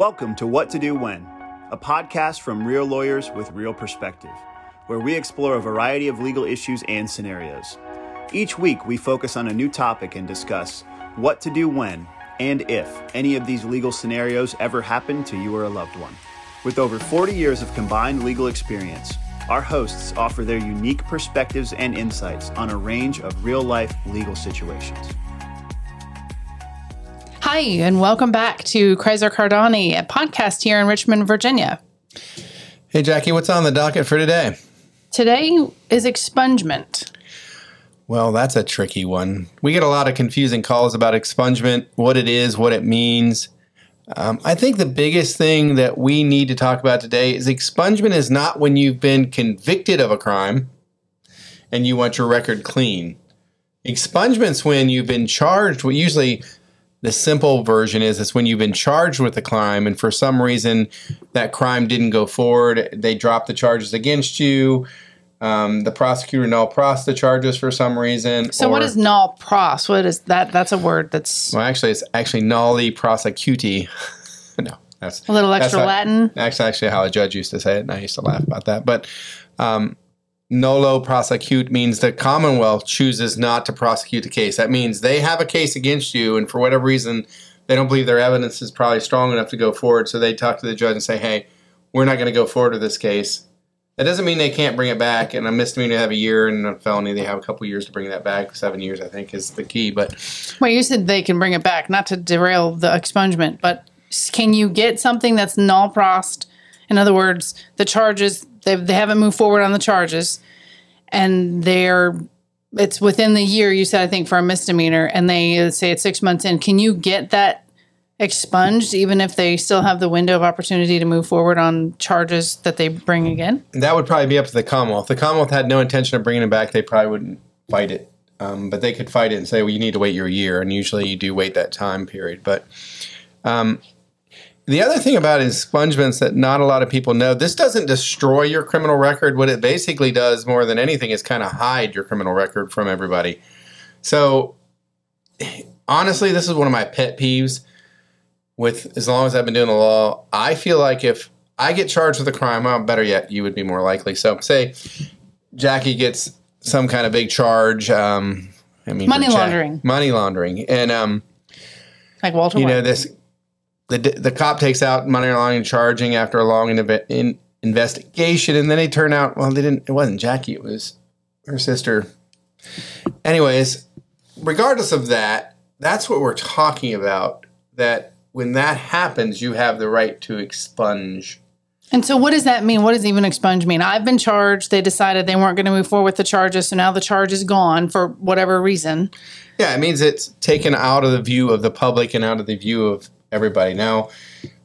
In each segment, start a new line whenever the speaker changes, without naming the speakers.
Welcome to What to Do When, a podcast from real lawyers with real perspective, where we explore a variety of legal issues and scenarios. Each week, we focus on a new topic and discuss what to do when and if any of these legal scenarios ever happen to you or a loved one. With over 40 years of combined legal experience, our hosts offer their unique perspectives and insights on a range of real life legal situations.
Hi, and welcome back to Critzer Cardani, a podcast here in Richmond, Virginia.
Hey, Jackie, what's on the docket for today?
Today is expungement.
Well, that's a tricky one. We get a lot of confusing calls about expungement, what it is, what it means. Um, I think the biggest thing that we need to talk about today is expungement is not when you've been convicted of a crime and you want your record clean. Expungement's when you've been charged. Well, usually the simple version is it's when you've been charged with a crime and for some reason that crime didn't go forward. They dropped the charges against you. Um, the prosecutor nol pros the charges for some reason.
So, what is nol pros? What is that? That's a word that's
Well, actually, it's actually nolle prosequi. no, that's
a little extra
that's
Latin.
That's actually how a judge used to say it, and I used to laugh about that. But um, nolle prosequi means the Commonwealth chooses not to prosecute the case. That means they have a case against you, and for whatever reason, they don't believe their evidence is probably strong enough to go forward. So they talk to the judge and say, "Hey, we're not going to go forward with this case." That doesn't mean they can't bring it back. And a misdemeanor they have a year, and a felony they have a couple years to bring that back. Seven years, I think, is the key. But
Well, you said they can bring it back, not to derail the expungement, but can you get something that's nol prossed? In other words, the charges they they haven't moved forward on the charges, and they're it's within the year. You said I think for a misdemeanor, and they say it's six months in. Can you get that expunged even if they still have the window of opportunity to move forward on charges that they bring again?
that would probably be up to the Commonwealth. The Commonwealth had no intention of bringing it back, they probably wouldn't fight it. Um, but they could fight it and say, well, you need to wait your year. And usually you do wait that time period. But um, the other thing about expungements that not a lot of people know this doesn't destroy your criminal record. What it basically does more than anything is kind of hide your criminal record from everybody. So honestly, this is one of my pet peeves with as long as I've been doing the law. I feel like if I get charged with a crime, well, better yet, you would be more likely. So, say Jackie gets some kind of big charge. Um, I mean,
Money laundering.
money laundering, and um,
Like Walter
you know this. The the cop takes out money laundering charging after a long in, investigation, and then they turn out well, they didn't. It wasn't Jackie. It was her sister. Anyways, regardless of that, that's what we're talking about. That when that happens, you have the right to expunge.
And so, what does that mean? What does even expunge mean? I've been charged. They decided they weren't going to move forward with the charges, so now the charge is gone for whatever reason.
Yeah, it means it's taken out of the view of the public and out of the view of everybody. Now,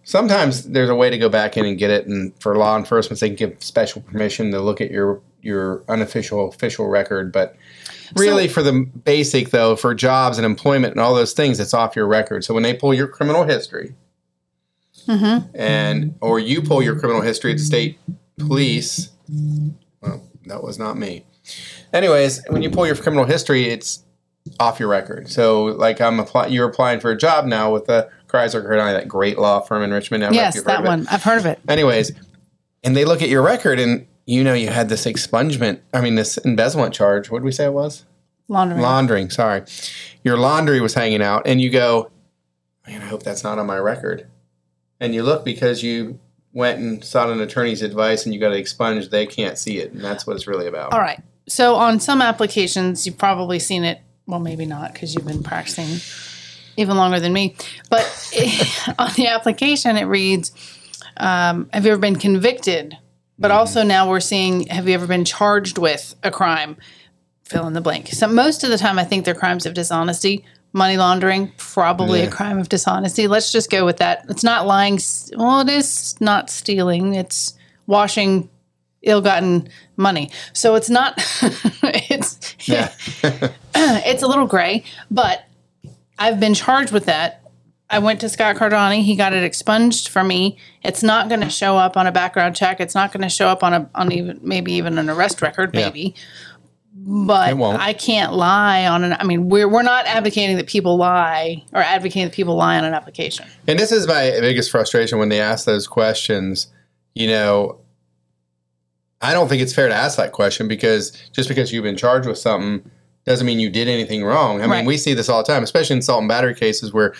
sometimes there's a way to go back in and get it, and for law enforcement, they can give special permission to look at your your unofficial official record. But really, for the basic though, for jobs and employment and all those things, it's off your record. So when they pull your criminal history, mm-hmm. and or you pull your criminal history at the state police, well, that was not me. Anyways, when you pull your criminal history, it's off your record. So, like, I'm apply- you're applying for a job now with the Critzer Cardani, that great law firm in Richmond. I don't know if
yes, that one. I've heard of it.
Anyways, and they look at your record, and you know you had this expungement. I mean, this embezzlement charge. What did we say it was?
Laundering.
Laundering. Sorry, your laundry was hanging out, and you go, man, I hope that's not on my record. And you look because you went and sought an attorney's advice, and you got it expunged. They can't see it, and that's what it's really about.
All right. So, on some applications, you've probably seen it. Well, maybe not because you've been practicing even longer than me. But on the application, it reads, um, "Have you ever been convicted?" But also now we're seeing, "Have you ever been charged with a crime?" Fill in the blank. So most of the time, I think they're crimes of dishonesty. Money laundering, probably a crime of dishonesty. Let's just go with that. It's not lying. Well, it is not stealing. It's washing ill-gotten money. So it's not. it's
Yeah.
it's a little gray, but I've been charged with that. I went to Scott Cardani. He got it expunged for me. It's not going to show up on a background check. It's not going to show up on a on even maybe even an arrest record,
Yeah.
maybe. but I can't lie on an. I mean, we're we're not advocating that people lie or advocating that people lie on an application.
And this is my biggest frustration when they ask those questions. You know, I don't think it's fair to ask that question because just because you've been charged with something doesn't mean you did anything wrong. I mean,
Right.
we see this all the time, especially in assault and battery cases where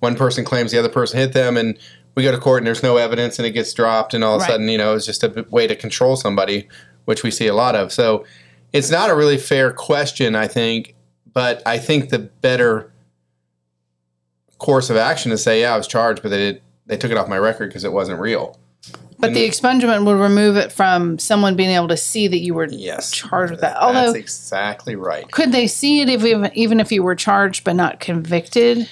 one person claims the other person hit them and we go to court and there's no evidence and it gets dropped and all of a
Right.
sudden, you know, it's just a way to control somebody, which we see a lot of. So it's not a really fair question, I think, but I think the better course of action is say, yeah, I was charged, but they did, they took it off my record because it wasn't real.
But the expungement would remove it from someone being able to see that you were
Yes.
charged with that.
That's
Although,
exactly right.
could they see it if even, even if you were charged but not convicted?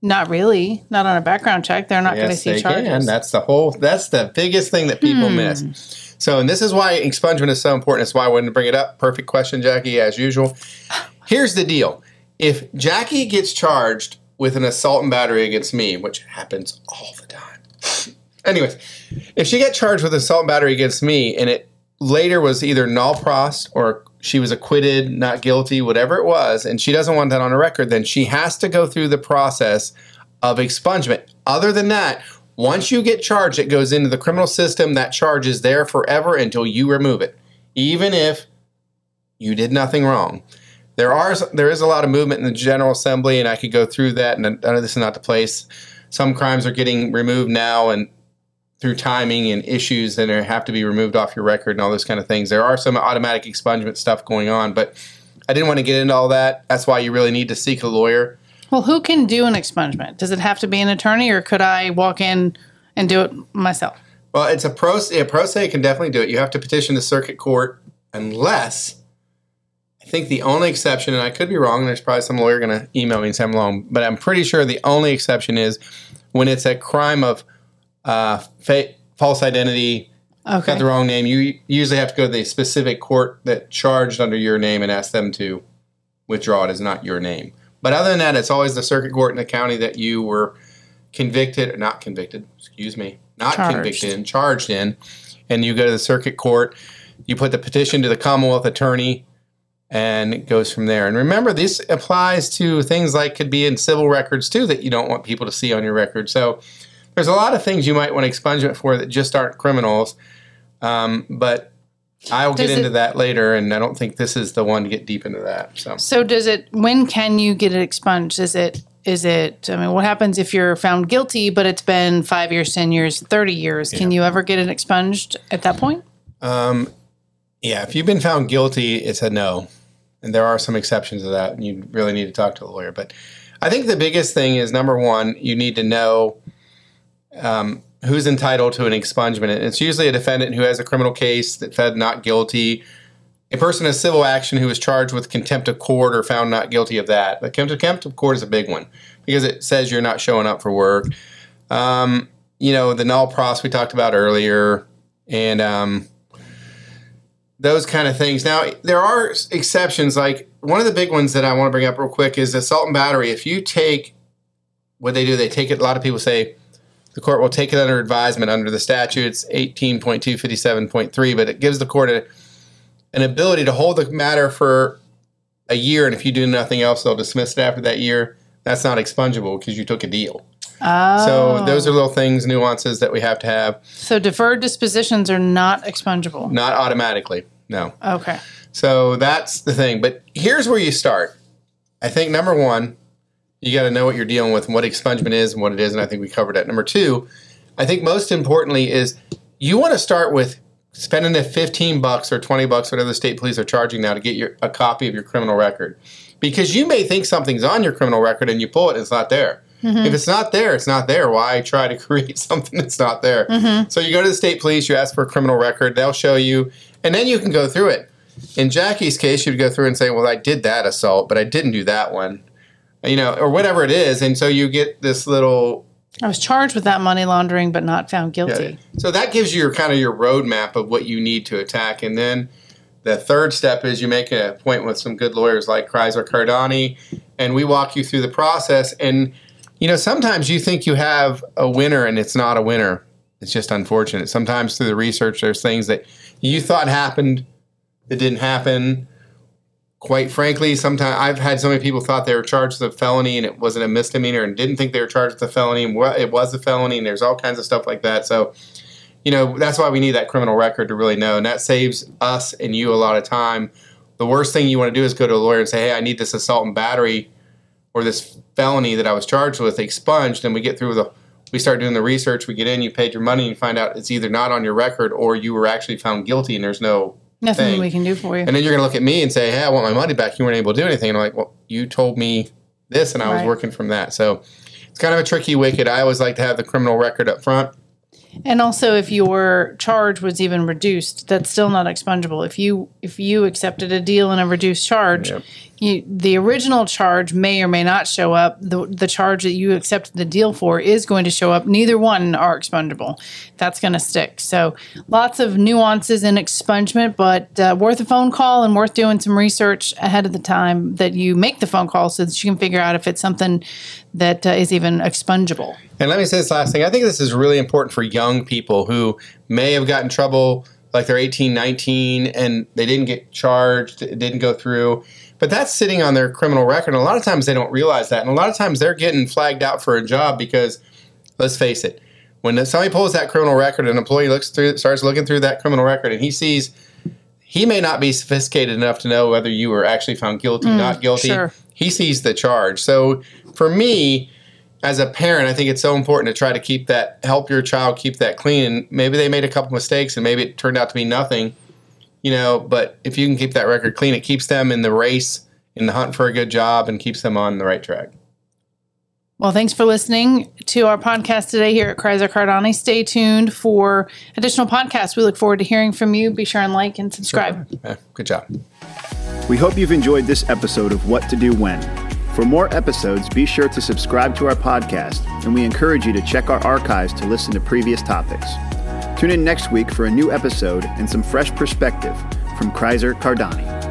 Not really. Not on a background check. They're not going to see
they
charges.
can. That's the whole. That's the biggest thing that people
Hmm.
miss. So, and this is why expungement is so important. It's why I wanted to bring it up. Perfect question, Jackie, as usual. Here's the deal: if Jackie gets charged with an assault and battery against me, which happens all the time. Anyways, if she got charged with assault and battery against me, and it later was either nol pros or she was acquitted, not guilty, whatever it was, and she doesn't want that on her record, then she has to go through the process of expungement. Other than that, once you get charged, it goes into the criminal system. That charge is there forever until you remove it, even if you did nothing wrong. There are there is a lot of movement in the General Assembly, and I could go through that. And this is not the place. Some crimes are getting removed now, and through timing and issues that are, have to be removed off your record and all those kind of things. There are some automatic expungement stuff going on, but I didn't want to get into all that. That's why you really need to seek a lawyer.
Well, who can do an expungement? Does it have to be an attorney, or could I walk in and do it myself?
Well, it's a pro. A pro se can definitely do it. You have to petition the circuit court unless I think the only exception, and I could be wrong. There's probably some lawyer going to email me and say I'm wrong, but I'm pretty sure the only exception is when it's a crime of uh, fa- false identity,
Okay.
got the wrong name. You usually have to go to the specific court that charged under your name and ask them to withdraw it as not your name. But other than that, it's always the circuit court in the county that you were convicted or not convicted, excuse me, not
Charged.
convicted and charged in, and you go to the circuit court. You put the petition to the Commonwealth attorney, and it goes from there. And remember, this applies to things like could be in civil records too that you don't want people to see on your record. So there's a lot of things you might want expungement for that just aren't criminals. Um, but I'll get into
it-
that later, and I don't think this is the one to get deep into that. So
So does it? When can you get it expunged? Is it? Is it? I mean, what happens if you're found guilty, but it's been five years, ten years, thirty years? Can you ever get it expunged at that point?
Um, yeah, if you've been found guilty, it's a no. And there are some exceptions to that, and you really need to talk to a lawyer. But I think the biggest thing is number one, you need to know um, who's entitled to an expungement. And it's usually a defendant who has a criminal case that fed not guilty, a person in civil action who is charged with contempt of court or found not guilty of that. But contempt of court is a big one because it says you're not showing up for work. Um, you know, the nol pros we talked about earlier, and um, those kind of things. Now, there are exceptions. Like one of the big ones that I want to bring up real quick is assault and battery. If you take what they do, they take it. A lot of people say the court will take it under advisement under the statute. It's 18.257.3, but it gives the court a, an ability to hold the matter for a year. And if you do nothing else, they'll dismiss it after that year. That's not expungible because you took a deal.
Oh,
So those are little things, nuances that we have to have.
so deferred dispositions are not expungible.
Not automatically. No.
Okay.
So that's the thing. But here's where you start. I think number one, you got to know what you're dealing with and what expungement is and what it is. And I think we covered that. Number two, I think most importantly is you want to start with spending the 15 bucks or 20 bucks, whatever the state police are charging now to get your, a copy of your criminal record. Because you may think something's on your criminal record and you pull it and it's not there. Mm-hmm. If it's not there, it's not there. Why try to create something that's not there? Mm-hmm. So you go to the state police, you ask for a criminal record, they'll show you, and then you can go through it. In Jackie's case, you'd go through and say, "Well, I did that assault, but I didn't do that one," you know, or whatever it is, and so you get this little.
I was charged with that money laundering, but not found guilty.
So that gives you your kind of your roadmap of what you need to attack, and then the third step is you make an appointment with some good lawyers like Critzer Cardani, and we walk you through the process. And you know, sometimes you think you have a winner, and it's not a winner. It's just unfortunate. Sometimes through the research, there's things that you thought happened that didn't happen, quite frankly, sometimes I've had so many people thought they were charged with a felony and it wasn't a misdemeanor and didn't think they were charged with a felony and it was a felony and there's all kinds of stuff like that. So, you know, that's why we need that criminal record to really know. And that saves us and you a lot of time. The worst thing you want to do is go to a lawyer and say, hey, I need this assault and battery or this felony that I was charged with expunged. And we get through the, we start doing the research, we get in, you paid your money, and you find out it's either not on your record or you were actually found guilty and there's no
Nothing
thing.
we can do for you.
And then you're going to look at me and say, "Hey, I want my money back. You weren't able to do anything." And I'm like, "Well, you told me this, and I was working from that." So it's kind of a tricky wicket. I always like to have the criminal record up front.
And also, if your charge was even reduced, that's still not expungible. If you if you accepted a deal and a reduced charge,
Yep.
you, the original charge may or may not show up. The the charge that you accepted the deal for is going to show up. Neither one are expungible. That's going to stick. So lots of nuances in expungement, but uh, worth a phone call and worth doing some research ahead of the time that you make the phone call, so that you can figure out if it's something that uh, is even expungible.
And let me say this last thing. I think this is really important for young people who may have gotten in trouble like they're 18, 19 and they didn't get charged, it didn't go through. But that's sitting on their criminal record. And a lot of times they don't realize that. And a lot of times they're getting flagged out for a job because let's face it, when somebody pulls that criminal record, an employee looks through starts looking through that criminal record and he sees he may not be sophisticated enough to know whether you were actually found guilty, mm, not guilty.
sure.
He sees the charge. So for me, as a parent, I think it's so important to try to keep that, help your child keep that clean. And maybe they made a couple mistakes and maybe it turned out to be nothing, you know. But if you can keep that record clean, it keeps them in the race, in the hunt for a good job, and keeps them on the right track.
Well, thanks for listening to our podcast today here at Critzer Cardani. Stay tuned for additional podcasts. We look forward to hearing from you. Be sure and like and subscribe.
Yeah, good job.
We hope you've enjoyed this episode of What to Do When. For more episodes, be sure to subscribe to our podcast, and we encourage you to check our archives to listen to previous topics. Tune in next week for a new episode and some fresh perspective from Critzer Cardani.